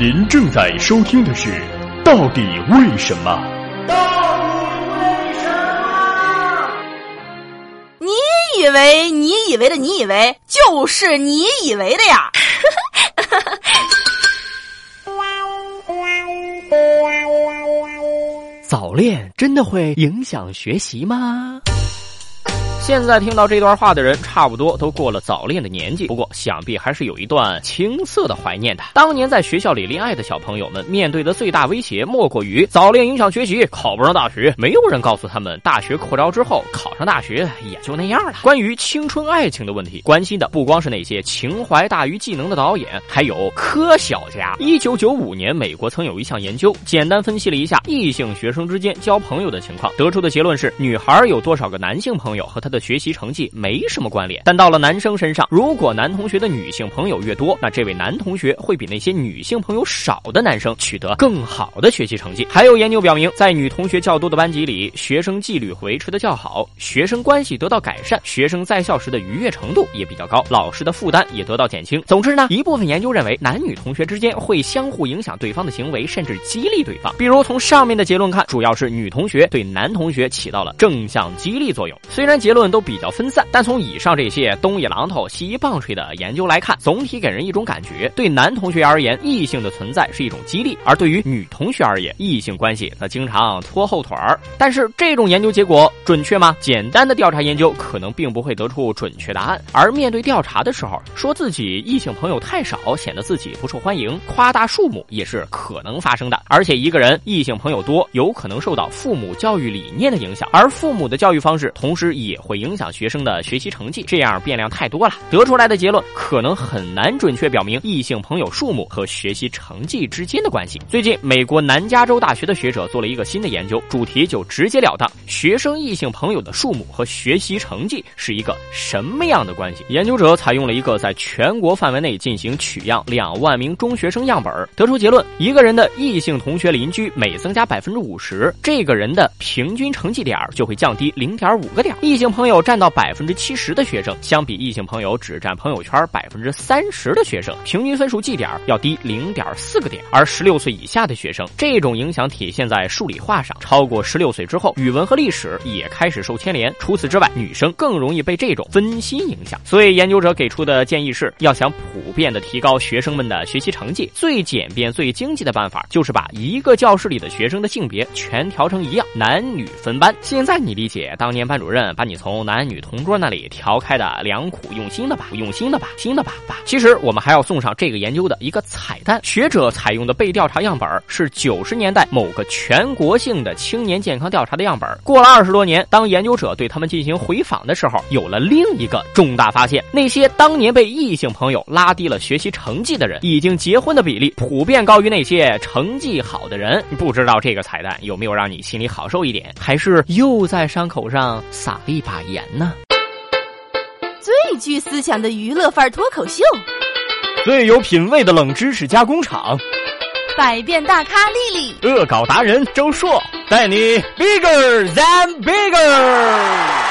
您正在收听的是《到底为什么》。到底为什么？你以为你以为的你以为就是你以为的呀？早恋真的会影响学习吗？现在听到这段话的人，差不多都过了早恋的年纪。不过，想必还是有一段青涩的怀念的。当年在学校里恋爱的小朋友们，面对的最大威胁莫过于早恋影响学习，考不上大学。没有人告诉他们，大学扩招之后，考上大学也就那样了。关于青春爱情的问题，关心的不光是那些情怀大于技能的导演，还有科小家。一九九五年，美国曾有一项研究，简单分析了一下异性学生之间交朋友的情况，得出的结论是，女孩有多少个男性朋友和她的学习成绩没什么关联，但到了男生身上，如果男同学的女性朋友越多，那这位男同学会比那些女性朋友少的男生取得更好的学习成绩。还有研究表明，在女同学较多的班级里，学生纪律维持的较好，学生关系得到改善，学生在校时的愉悦程度也比较高，老师的负担也得到减轻。总之呢，一部分研究认为，男女同学之间会相互影响对方的行为，甚至激励对方。比如从上面的结论看，主要是女同学对男同学起到了正向激励作用。虽然结论论都比较。分散，但从以上这些东一榔头西一棒槌的研究来看，总体给人一种感觉：对男同学而言，异性的存在是一种激励；而对于女同学而言，异性关系则经常拖后腿儿。但是这种研究结果准确吗？简单的调查研究可能并不会得出准确答案。而面对调查的时候，说自己异性朋友太少，显得自己不受欢迎，夸大数目也是可能发生的。而且一个人异性朋友多，有可能受到父母教育理念的影响，而父母的教育方式同时也会影响。学生的学习成绩这样变量太多了，得出来的结论可能很难准确表明异性朋友数目和学习成绩之间的关系。最近，美国南加州大学的学者做了一个新的研究，主题就直截了当：学生异性朋友的数目和学习成绩是一个什么样的关系？研究者采用了一个在全国范围内进行取样两万名中学生样本，得出结论：一个人的异性同学邻居每增加百分之五十，这个人的平均成绩点就会降低零点五个点。异性朋朋友占到。百分之七十的学生，相比异性朋友只占朋友圈百分之三十的学生，平均分数绩点要低零点四个点。而十六岁以下的学生，这种影响体现在数理化上。超过十六岁之后，语文和历史也开始受牵连。除此之外，女生更容易被这种分心影响。所以，研究者给出的建议是，要想普遍的提高学生们的学习成绩，最简便、最经济的办法就是把一个教室里的学生的性别全调成一样，男女分班。现在你理解当年班主任把你从从男女同桌那里调开的良苦用心的吧，用心的吧，心的吧吧。其实我们还要送上这个研究的一个彩蛋：学者采用的被调查样本是九十年代某个全国性的青年健康调查的样本。过了二十多年，当研究者对他们进行回访的时候，有了另一个重大发现：那些当年被异性朋友拉低了学习成绩的人，已经结婚的比例普遍高于那些成绩好的人。不知道这个彩蛋有没有让你心里好受一点，还是又在伤口上撒了一把盐呢？最具思想的娱乐范儿脱口秀，最有品位的冷知识加工厂，百变大咖丽丽，恶搞达人周硕，带你 bigger than bigger。